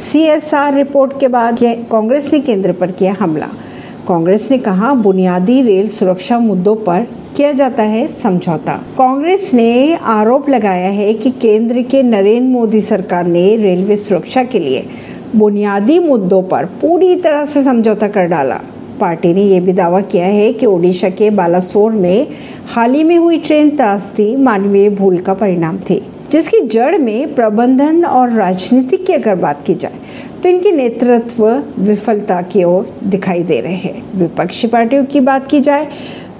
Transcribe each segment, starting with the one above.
CSR report के बाद कांग्रेस ने केंद्र पर किया हमला। कांग्रेस ने कहा, बुनियादी रेल सुरक्षा मुद्दों पर किया जाता है समझौता। कांग्रेस ने आरोप लगाया है कि केंद्र के नरेंद्र मोदी सरकार ने रेलवे सुरक्षा के लिए बुनियादी मुद्दों पर पूरी तरह से समझौता कर डाला। पार्टी ने यह भी दावा किया है कि ओडिशा के बालासोर में हाल ही में हुई ट्रेन त्रासदी मानवीय भूल का परिणाम थी। जिसकी जड़ में प्रबंधन और राजनीति की अगर बात की जाए तो इनके नेतृत्व विफलता की ओर दिखाई दे रहे हैं। विपक्षी पार्टियों की बात की जाए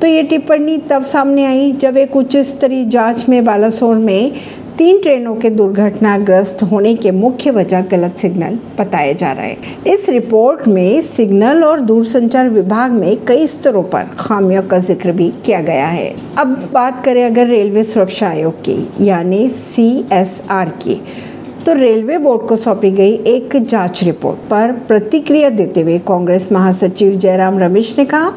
तो ये टिप्पणी तब सामने आई जब एक उच्च स्तरीय जाँच में बालासोर में तीन ट्रेनों के दुर्घटनाग्रस्त होने के मुख्य वजह गलत सिग्नल बताए जा रहे हैं। इस रिपोर्ट में सिग्नल और दूरसंचार विभाग में कई स्तरों पर खामियों का ज़िक्र भी किया गया है। अब बात करें अगर रेलवे सुरक्षा आयोग की, यानी सी एस आर की। तो रेलवे बोर्ड को सौंपी गई एक जाँच रिपोर्ट पर प्रतिक्रिया देते हुए कांग्रेस महासचिव जयराम रमेश ने कहा,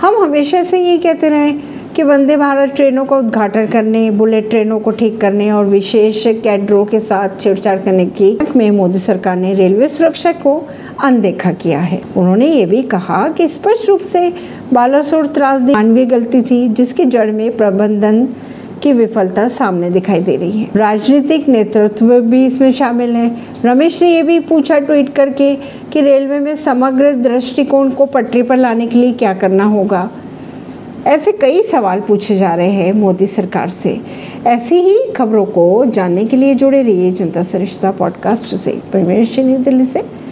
हम हमेशा से ये कहते रहे कि वंदे भारत ट्रेनों का उद्घाटन करने, बुलेट ट्रेनों को ठीक करने और विशेष कैडरों के साथ छेड़छाड़ करने की में मोदी सरकार ने रेलवे सुरक्षा को अनदेखा किया है। उन्होंने ये भी कहा कि स्पष्ट रूप से बालासोर त्रासदी मानवीय गलती थी, जिसकी जड़ में प्रबंधन की विफलता सामने दिखाई दे रही है। राजनीतिक नेतृत्व भी इसमें शामिल है। रमेश ने यह भी पूछा, ट्वीट करके, कि रेलवे में समग्र दृष्टिकोण को पटरी पर लाने के लिए क्या करना होगा? ऐसे कई सवाल पूछे जा रहे हैं मोदी सरकार से। ऐसी ही खबरों को जानने के लिए जुड़े रहिए जनता सरिश्ता पॉडकास्ट से। परमेश दिल्ली से।